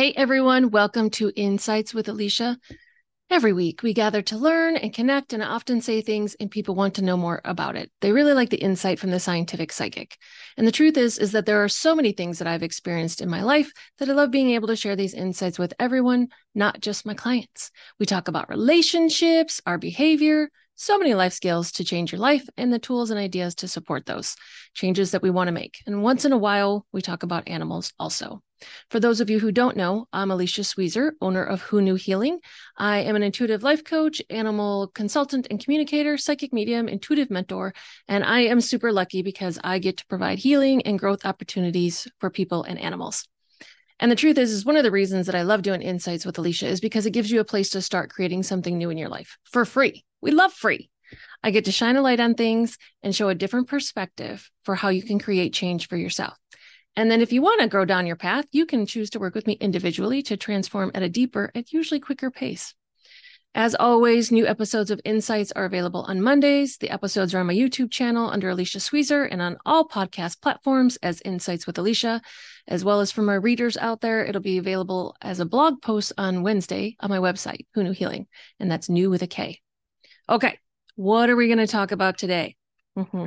Hey everyone, welcome to Insights with Alicia. Every week we gather to learn and connect and I often say things and people want to know more about it. They really like the insight from the scientific psychic. And the truth is is that there are so many things that I've experienced in my life that I love being able to share these insights with everyone, not just my clients. We talk about relationships, our behavior, so many life skills to change your life and the tools and ideas to support those changes that we want to make. And once in a while, we talk about animals also. For those of you who don't know, I'm Alicia Sweezer, owner of Who Knew Healing. I am an intuitive life coach, animal consultant and communicator, psychic medium, intuitive mentor, and I am super lucky because I get to provide healing and growth opportunities for people and animals. And the truth is, is one of the reasons that I love doing insights with Alicia is because it gives you a place to start creating something new in your life for free. We love free. I get to shine a light on things and show a different perspective for how you can create change for yourself. And then if you want to grow down your path, you can choose to work with me individually to transform at a deeper and usually quicker pace. As always, new episodes of Insights are available on Mondays. The episodes are on my YouTube channel under Alicia Sweezer and on all podcast platforms as Insights with Alicia, as well as for my readers out there. It'll be available as a blog post on Wednesday on my website, Who Knew Healing, and that's new with a K. Okay, what are we going to talk about today? Mm-hmm.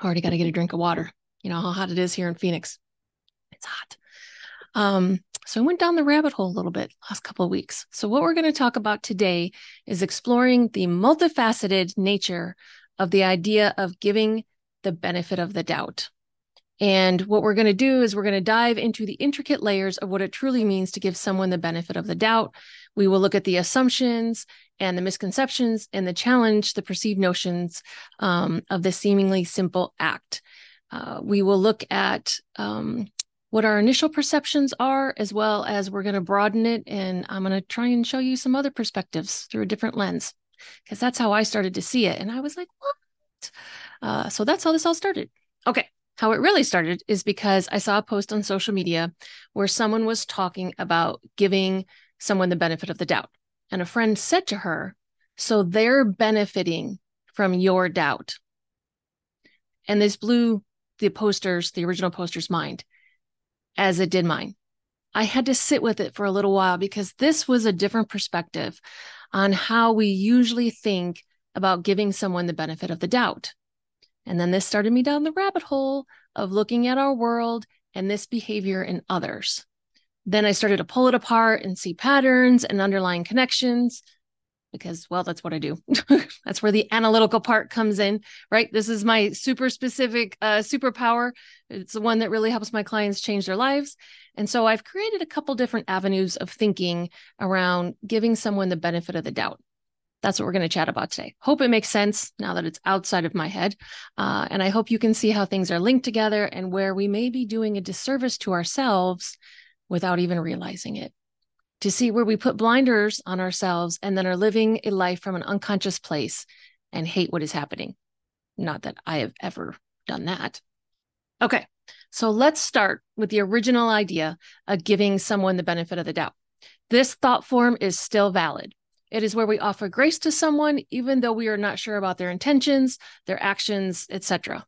Already got to get a drink of water. You know how hot it is here in Phoenix. It's hot. Um, so I went down the rabbit hole a little bit last couple of weeks. So what we're going to talk about today is exploring the multifaceted nature of the idea of giving the benefit of the doubt. And what we're going to do is we're going to dive into the intricate layers of what it truly means to give someone the benefit of the doubt. We will look at the assumptions and the misconceptions and the challenge, the perceived notions um, of this seemingly simple act. Uh, we will look at um, what our initial perceptions are, as well as we're going to broaden it. And I'm going to try and show you some other perspectives through a different lens, because that's how I started to see it. And I was like, what? Uh, so that's how this all started. Okay. How it really started is because I saw a post on social media where someone was talking about giving someone the benefit of the doubt. And a friend said to her, So they're benefiting from your doubt. And this blew the posters, the original poster's mind as it did mine. I had to sit with it for a little while because this was a different perspective on how we usually think about giving someone the benefit of the doubt. And then this started me down the rabbit hole of looking at our world and this behavior in others. Then I started to pull it apart and see patterns and underlying connections because well that's what i do. That's where the analytical part comes in right? This is my super specific uh, superpower. It's the one that really helps my clients change their lives. And so i've created a couple different avenues of thinking around giving someone the benefit of the doubt. That's what we're going to chat about today. Hope it makes sense now that it's outside of my head uh, and i hope you can see how things are linked together and where we may be doing a disservice to ourselves without even realizing it to see where we put blinders on ourselves and then are living a life from an unconscious place and hate what is happening. Not that I have ever done that. Okay, so let's start with the original idea of giving someone the benefit of the doubt. This thought form is still valid. It is where we offer grace to someone even though we are not sure about their intentions, their actions, etc.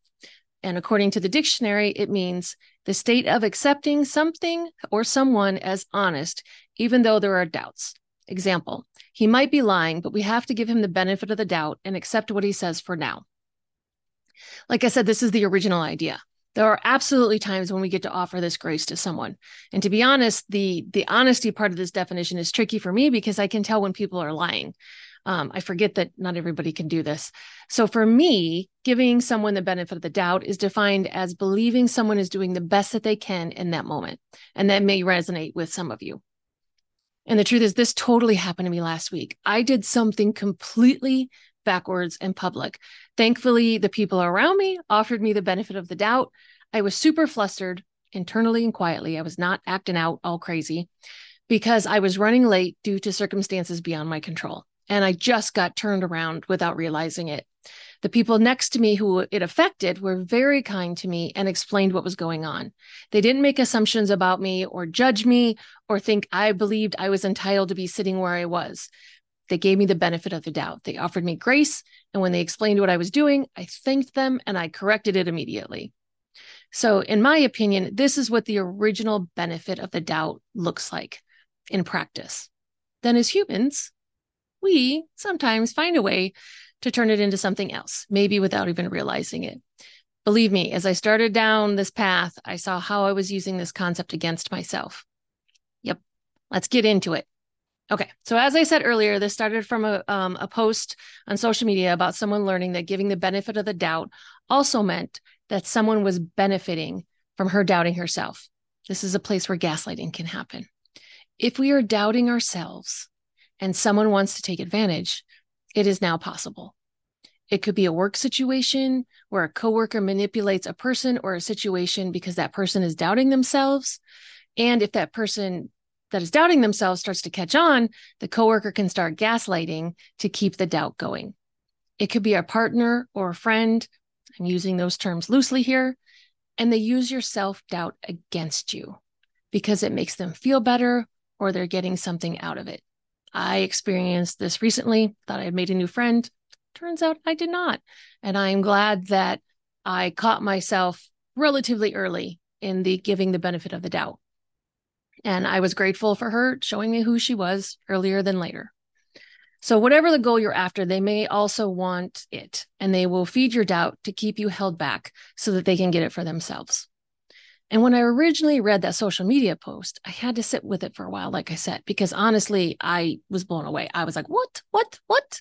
And according to the dictionary, it means the state of accepting something or someone as honest, even though there are doubts. Example, he might be lying, but we have to give him the benefit of the doubt and accept what he says for now. Like I said, this is the original idea. There are absolutely times when we get to offer this grace to someone. And to be honest, the the honesty part of this definition is tricky for me because I can tell when people are lying. Um, I forget that not everybody can do this. So for me, giving someone the benefit of the doubt is defined as believing someone is doing the best that they can in that moment. And that may resonate with some of you. And the truth is, this totally happened to me last week. I did something completely backwards in public. Thankfully, the people around me offered me the benefit of the doubt. I was super flustered internally and quietly. I was not acting out all crazy because I was running late due to circumstances beyond my control and I just got turned around without realizing it. The people next to me who it affected were very kind to me and explained what was going on. They didn't make assumptions about me or judge me or think I believed I was entitled to be sitting where I was. They gave me the benefit of the doubt. They offered me grace. And when they explained what I was doing, I thanked them and I corrected it immediately. So, in my opinion, this is what the original benefit of the doubt looks like in practice. Then, as humans, we sometimes find a way to turn it into something else, maybe without even realizing it. Believe me, as I started down this path, I saw how I was using this concept against myself. Yep, let's get into it. Okay, so as I said earlier, this started from a, um, a post on social media about someone learning that giving the benefit of the doubt also meant that someone was benefiting from her doubting herself. This is a place where gaslighting can happen. If we are doubting ourselves and someone wants to take advantage, it is now possible. It could be a work situation where a coworker manipulates a person or a situation because that person is doubting themselves. And if that person that is doubting themselves starts to catch on, the coworker can start gaslighting to keep the doubt going. It could be a partner or a friend I'm using those terms loosely here. And they use your self doubt against you because it makes them feel better or they're getting something out of it. I experienced this recently, thought I had made a new friend. Turns out I did not. And I'm glad that I caught myself relatively early in the giving the benefit of the doubt. And I was grateful for her showing me who she was earlier than later. So, whatever the goal you're after, they may also want it, and they will feed your doubt to keep you held back so that they can get it for themselves. And when I originally read that social media post, I had to sit with it for a while, like I said, because honestly, I was blown away. I was like, what, what, what?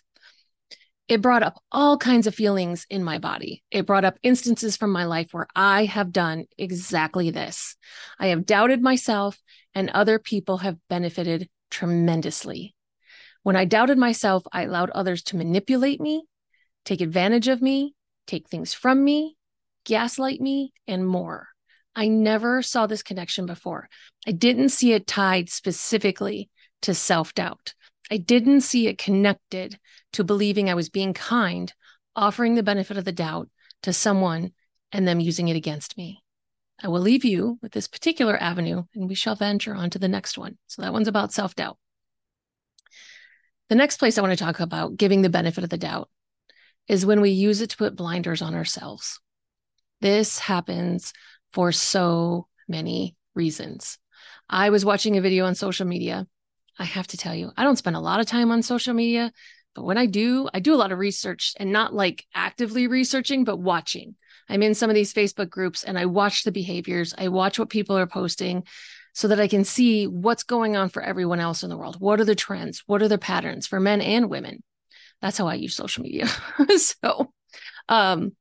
It brought up all kinds of feelings in my body. It brought up instances from my life where I have done exactly this. I have doubted myself, and other people have benefited tremendously. When I doubted myself, I allowed others to manipulate me, take advantage of me, take things from me, gaslight me, and more. I never saw this connection before. I didn't see it tied specifically to self doubt. I didn't see it connected to believing I was being kind, offering the benefit of the doubt to someone and them using it against me. I will leave you with this particular avenue and we shall venture on to the next one. So that one's about self doubt. The next place I want to talk about giving the benefit of the doubt is when we use it to put blinders on ourselves. This happens for so many reasons. I was watching a video on social media. I have to tell you, I don't spend a lot of time on social media, but when I do, I do a lot of research and not like actively researching, but watching. I'm in some of these Facebook groups and I watch the behaviors, I watch what people are posting so that I can see what's going on for everyone else in the world. What are the trends? What are the patterns for men and women? That's how I use social media. so, um,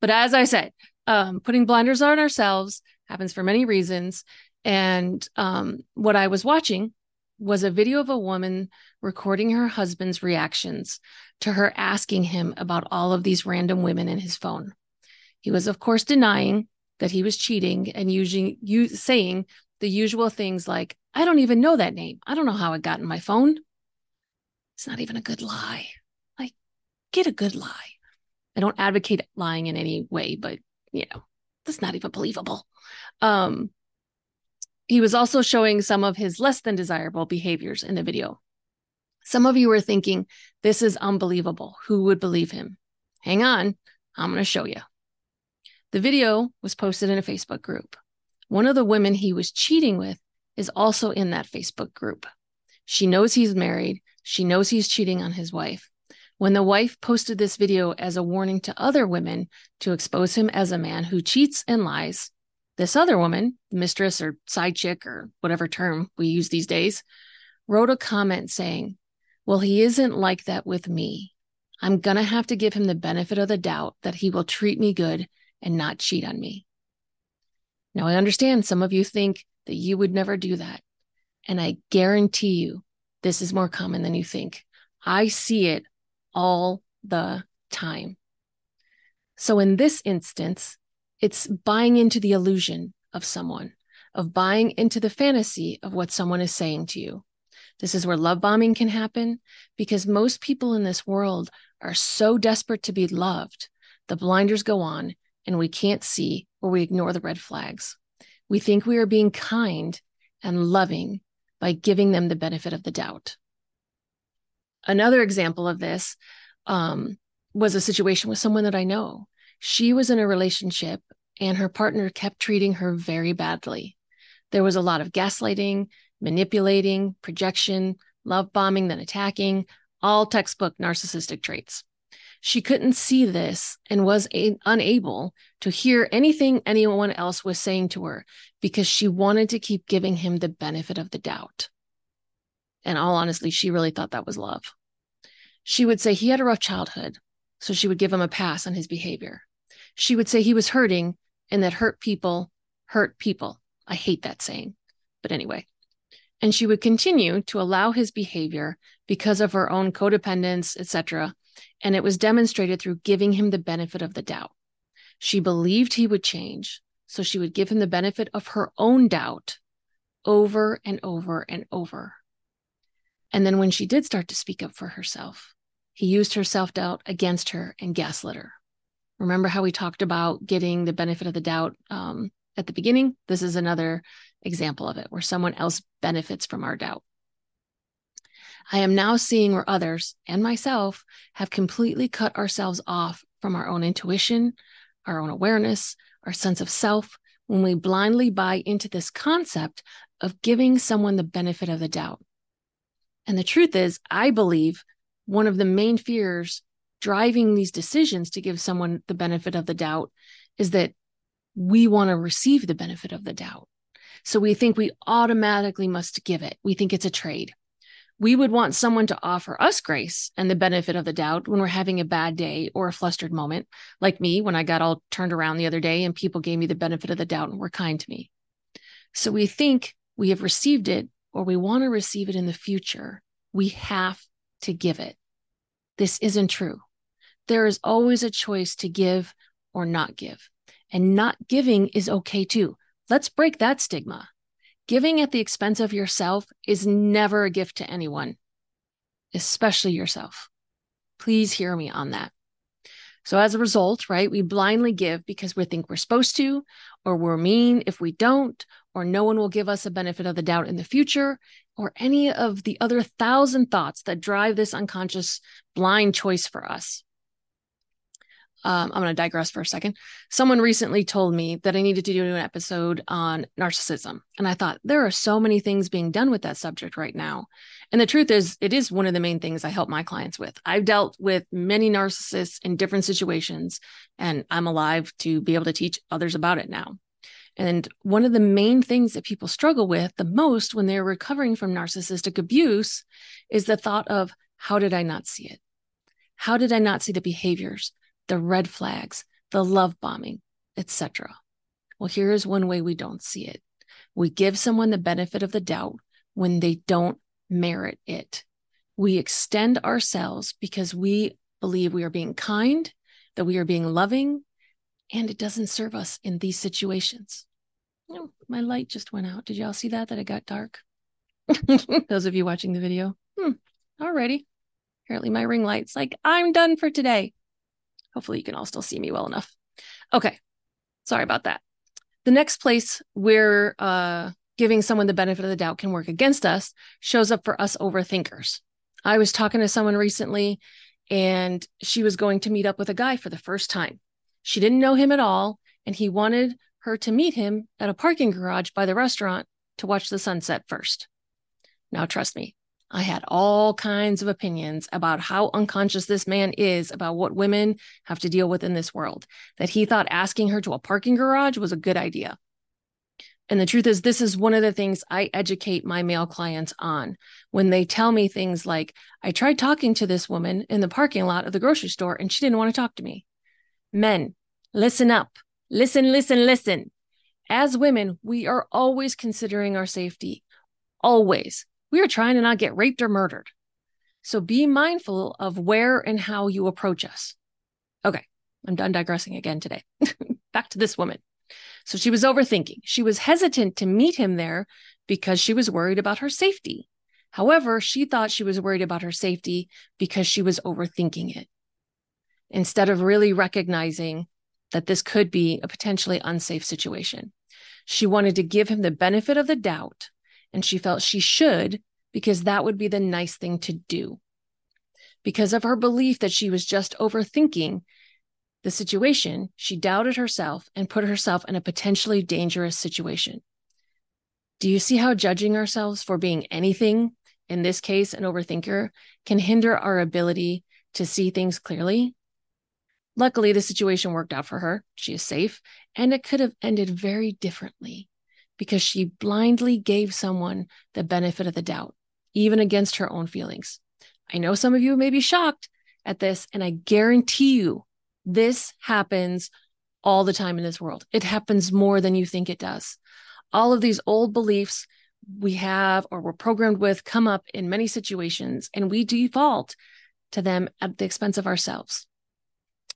but as I said, um, putting blinders on ourselves happens for many reasons. And um, what I was watching was a video of a woman recording her husband's reactions to her asking him about all of these random women in his phone. He was, of course, denying that he was cheating and using you saying the usual things like, I don't even know that name. I don't know how it got in my phone. It's not even a good lie. Like, get a good lie. I don't advocate lying in any way, but you know, that's not even believable. Um, he was also showing some of his less than desirable behaviors in the video. Some of you are thinking, this is unbelievable. Who would believe him? Hang on, I'm going to show you. The video was posted in a Facebook group. One of the women he was cheating with is also in that Facebook group. She knows he's married. She knows he's cheating on his wife. When the wife posted this video as a warning to other women to expose him as a man who cheats and lies, this other woman, mistress or side chick or whatever term we use these days, wrote a comment saying, Well, he isn't like that with me. I'm going to have to give him the benefit of the doubt that he will treat me good and not cheat on me. Now, I understand some of you think that you would never do that. And I guarantee you, this is more common than you think. I see it all the time. So, in this instance, it's buying into the illusion of someone, of buying into the fantasy of what someone is saying to you. This is where love bombing can happen because most people in this world are so desperate to be loved. The blinders go on and we can't see or we ignore the red flags. We think we are being kind and loving by giving them the benefit of the doubt. Another example of this um, was a situation with someone that I know. She was in a relationship and her partner kept treating her very badly. There was a lot of gaslighting, manipulating, projection, love bombing, then attacking, all textbook narcissistic traits. She couldn't see this and was a- unable to hear anything anyone else was saying to her because she wanted to keep giving him the benefit of the doubt. And all honestly, she really thought that was love. She would say he had a rough childhood, so she would give him a pass on his behavior. She would say he was hurting and that hurt people hurt people. I hate that saying, but anyway. And she would continue to allow his behavior because of her own codependence, etc. And it was demonstrated through giving him the benefit of the doubt. She believed he would change, so she would give him the benefit of her own doubt over and over and over. And then when she did start to speak up for herself, he used her self doubt against her and gaslit her. Remember how we talked about getting the benefit of the doubt um, at the beginning? This is another example of it where someone else benefits from our doubt. I am now seeing where others and myself have completely cut ourselves off from our own intuition, our own awareness, our sense of self when we blindly buy into this concept of giving someone the benefit of the doubt. And the truth is, I believe one of the main fears driving these decisions to give someone the benefit of the doubt is that we want to receive the benefit of the doubt. So we think we automatically must give it. We think it's a trade. We would want someone to offer us grace and the benefit of the doubt when we're having a bad day or a flustered moment, like me when I got all turned around the other day and people gave me the benefit of the doubt and were kind to me. So we think we have received it or we want to receive it in the future. We have to give it. This isn't true there is always a choice to give or not give. And not giving is okay too. Let's break that stigma. Giving at the expense of yourself is never a gift to anyone, especially yourself. Please hear me on that. So, as a result, right, we blindly give because we think we're supposed to, or we're mean if we don't, or no one will give us a benefit of the doubt in the future, or any of the other thousand thoughts that drive this unconscious blind choice for us um, I'm going to digress for a second. Someone recently told me that I needed to do an episode on narcissism. And I thought there are so many things being done with that subject right now. And the truth is, it is one of the main things I help my clients with. I've dealt with many narcissists in different situations, and I'm alive to be able to teach others about it now. And one of the main things that people struggle with the most when they're recovering from narcissistic abuse is the thought of, how did I not see it? How did I not see the behaviors? The red flags, the love bombing, etc. Well, here is one way we don't see it. We give someone the benefit of the doubt when they don't merit it. We extend ourselves because we believe we are being kind, that we are being loving, and it doesn't serve us in these situations. Oh, my light just went out. Did y'all see that? That it got dark? Those of you watching the video. Hmm, alrighty. Apparently my ring light's like, I'm done for today. Hopefully, you can all still see me well enough. Okay. Sorry about that. The next place where uh, giving someone the benefit of the doubt can work against us shows up for us overthinkers. I was talking to someone recently and she was going to meet up with a guy for the first time. She didn't know him at all, and he wanted her to meet him at a parking garage by the restaurant to watch the sunset first. Now, trust me, I had all kinds of opinions about how unconscious this man is about what women have to deal with in this world, that he thought asking her to a parking garage was a good idea. And the truth is, this is one of the things I educate my male clients on when they tell me things like, I tried talking to this woman in the parking lot of the grocery store and she didn't want to talk to me. Men, listen up. Listen, listen, listen. As women, we are always considering our safety. Always. We are trying to not get raped or murdered. So be mindful of where and how you approach us. Okay, I'm done digressing again today. Back to this woman. So she was overthinking. She was hesitant to meet him there because she was worried about her safety. However, she thought she was worried about her safety because she was overthinking it. Instead of really recognizing that this could be a potentially unsafe situation, she wanted to give him the benefit of the doubt and she felt she should because that would be the nice thing to do. Because of her belief that she was just overthinking, the situation, she doubted herself and put herself in a potentially dangerous situation. Do you see how judging ourselves for being anything, in this case, an overthinker, can hinder our ability to see things clearly? Luckily, the situation worked out for her. She is safe, and it could have ended very differently because she blindly gave someone the benefit of the doubt, even against her own feelings. I know some of you may be shocked at this, and I guarantee you this happens all the time in this world. It happens more than you think it does. All of these old beliefs we have or we're programmed with come up in many situations, and we default to them at the expense of ourselves.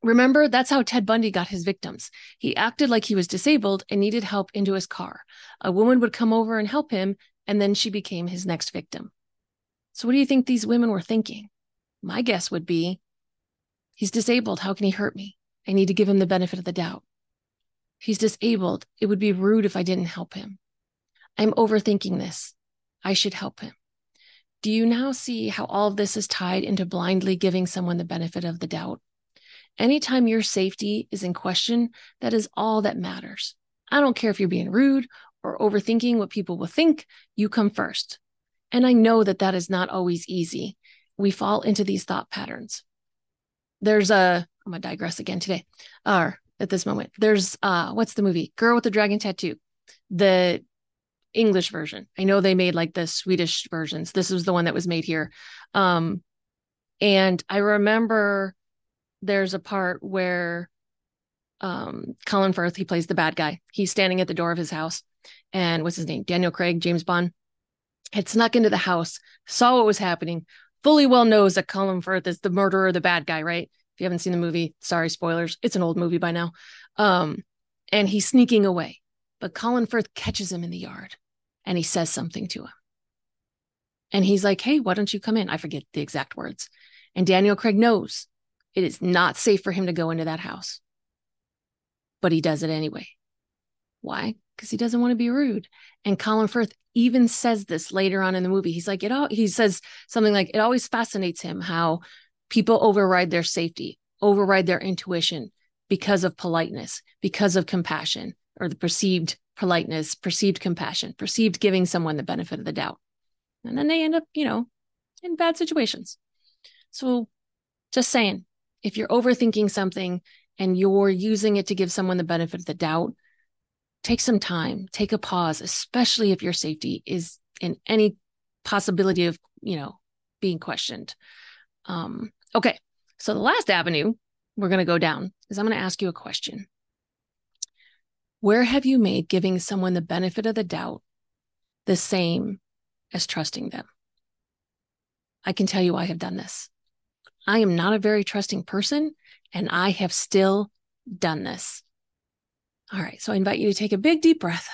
Remember, that's how Ted Bundy got his victims. He acted like he was disabled and needed help into his car. A woman would come over and help him, and then she became his next victim. So, what do you think these women were thinking? My guess would be he's disabled. How can he hurt me? I need to give him the benefit of the doubt. He's disabled. It would be rude if I didn't help him. I'm overthinking this. I should help him. Do you now see how all of this is tied into blindly giving someone the benefit of the doubt? Anytime your safety is in question, that is all that matters. I don't care if you're being rude or overthinking what people will think, you come first. And I know that that is not always easy. We fall into these thought patterns. There's a, I'm to digress again today, or at this moment. There's, uh, what's the movie? Girl with the Dragon Tattoo, the English version. I know they made like the Swedish versions. This was the one that was made here. Um, and I remember there's a part where um, Colin Firth, he plays the bad guy. He's standing at the door of his house, and what's his name? Daniel Craig, James Bond, had snuck into the house, saw what was happening, fully well knows that Colin Firth is the murderer, the bad guy, right? If you haven't seen the movie, sorry, spoilers. It's an old movie by now. Um, and he's sneaking away, but Colin Firth catches him in the yard, and he says something to him. And he's like, "Hey, why don't you come in?" I forget the exact words. And Daniel Craig knows it is not safe for him to go into that house. But he does it anyway. Why? Because he doesn't want to be rude. And Colin Firth even says this later on in the movie. He's like, it all he says something like it always fascinates him how people override their safety, override their intuition because of politeness, because of compassion, or the perceived politeness, perceived compassion, perceived giving someone the benefit of the doubt. And then they end up, you know, in bad situations. So just saying, if you're overthinking something and you're using it to give someone the benefit of the doubt, take some time, take a pause, especially if your safety is in any possibility of, you know, being questioned. Um, okay. So the last avenue we're going to go down is I'm going to ask you a question. Where have you made giving someone the benefit of the doubt the same as trusting them? I can tell you I have done this. I am not a very trusting person, and I have still done this. All right, so I invite you to take a big deep breath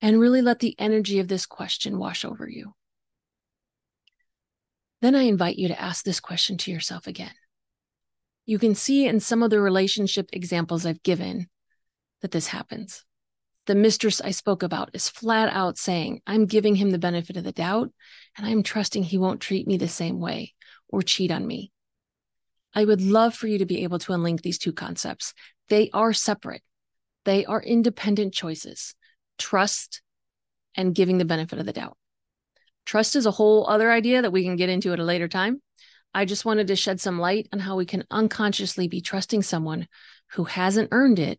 and really let the energy of this question wash over you. Then I invite you to ask this question to yourself again. You can see in some of the relationship examples I've given that this happens. The mistress I spoke about is flat out saying, I'm giving him the benefit of the doubt, and I'm trusting he won't treat me the same way or cheat on me. I would love for you to be able to unlink these two concepts. They are separate, they are independent choices trust and giving the benefit of the doubt. Trust is a whole other idea that we can get into at a later time. I just wanted to shed some light on how we can unconsciously be trusting someone who hasn't earned it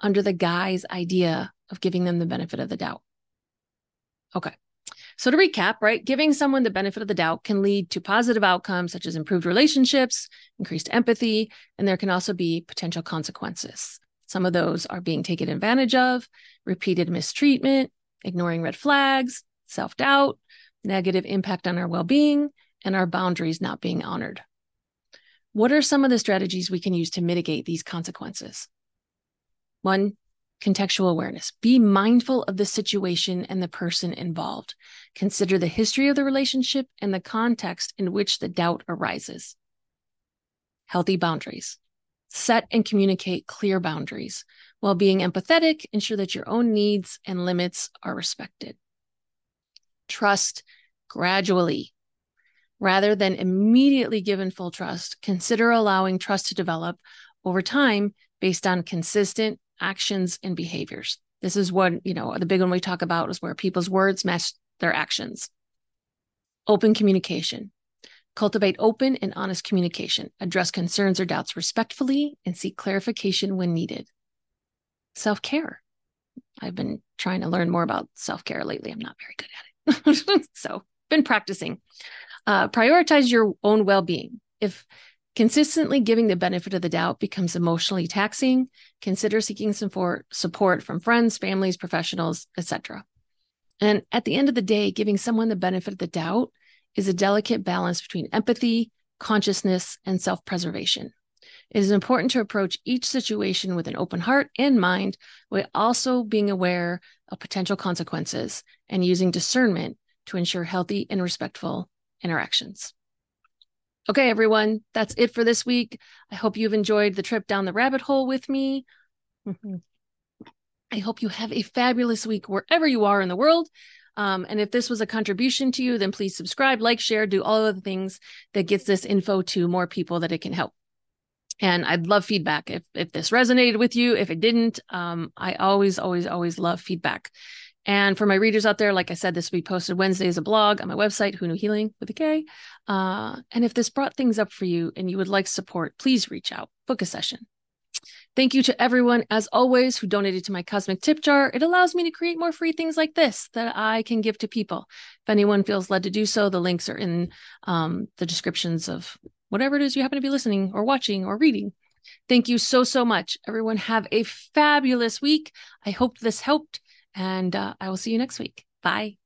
under the guise idea of giving them the benefit of the doubt. Okay. So, to recap, right, giving someone the benefit of the doubt can lead to positive outcomes such as improved relationships, increased empathy, and there can also be potential consequences. Some of those are being taken advantage of, repeated mistreatment, ignoring red flags, self doubt, negative impact on our well being, and our boundaries not being honored. What are some of the strategies we can use to mitigate these consequences? One, contextual awareness. Be mindful of the situation and the person involved. Consider the history of the relationship and the context in which the doubt arises. Healthy boundaries. Set and communicate clear boundaries. While being empathetic, ensure that your own needs and limits are respected. Trust gradually. Rather than immediately given full trust, consider allowing trust to develop over time based on consistent actions and behaviors. This is what, you know, the big one we talk about is where people's words match their actions. Open communication. Cultivate open and honest communication. Address concerns or doubts respectfully and seek clarification when needed. Self care. I've been trying to learn more about self care lately. I'm not very good at it. so, been practicing. Uh, prioritize your own well being. If consistently giving the benefit of the doubt becomes emotionally taxing, consider seeking some for support from friends, families, professionals, etc. And at the end of the day, giving someone the benefit of the doubt is a delicate balance between empathy, consciousness, and self preservation. It is important to approach each situation with an open heart and mind, while also being aware of potential consequences and using discernment to ensure healthy and respectful interactions. Okay, everyone, that's it for this week. I hope you've enjoyed the trip down the rabbit hole with me. I hope you have a fabulous week wherever you are in the world. Um, and if this was a contribution to you, then please subscribe, like, share, do all of the things that gets this info to more people that it can help. And I'd love feedback if if this resonated with you. If it didn't, um, I always, always, always love feedback. And for my readers out there, like I said, this will be posted Wednesday as a blog on my website, Who Knew Healing with a K. Uh, and if this brought things up for you and you would like support, please reach out, book a session. Thank you to everyone, as always, who donated to my cosmic tip jar. It allows me to create more free things like this that I can give to people. If anyone feels led to do so, the links are in um, the descriptions of whatever it is you happen to be listening or watching or reading. Thank you so, so much. Everyone, have a fabulous week. I hope this helped, and uh, I will see you next week. Bye.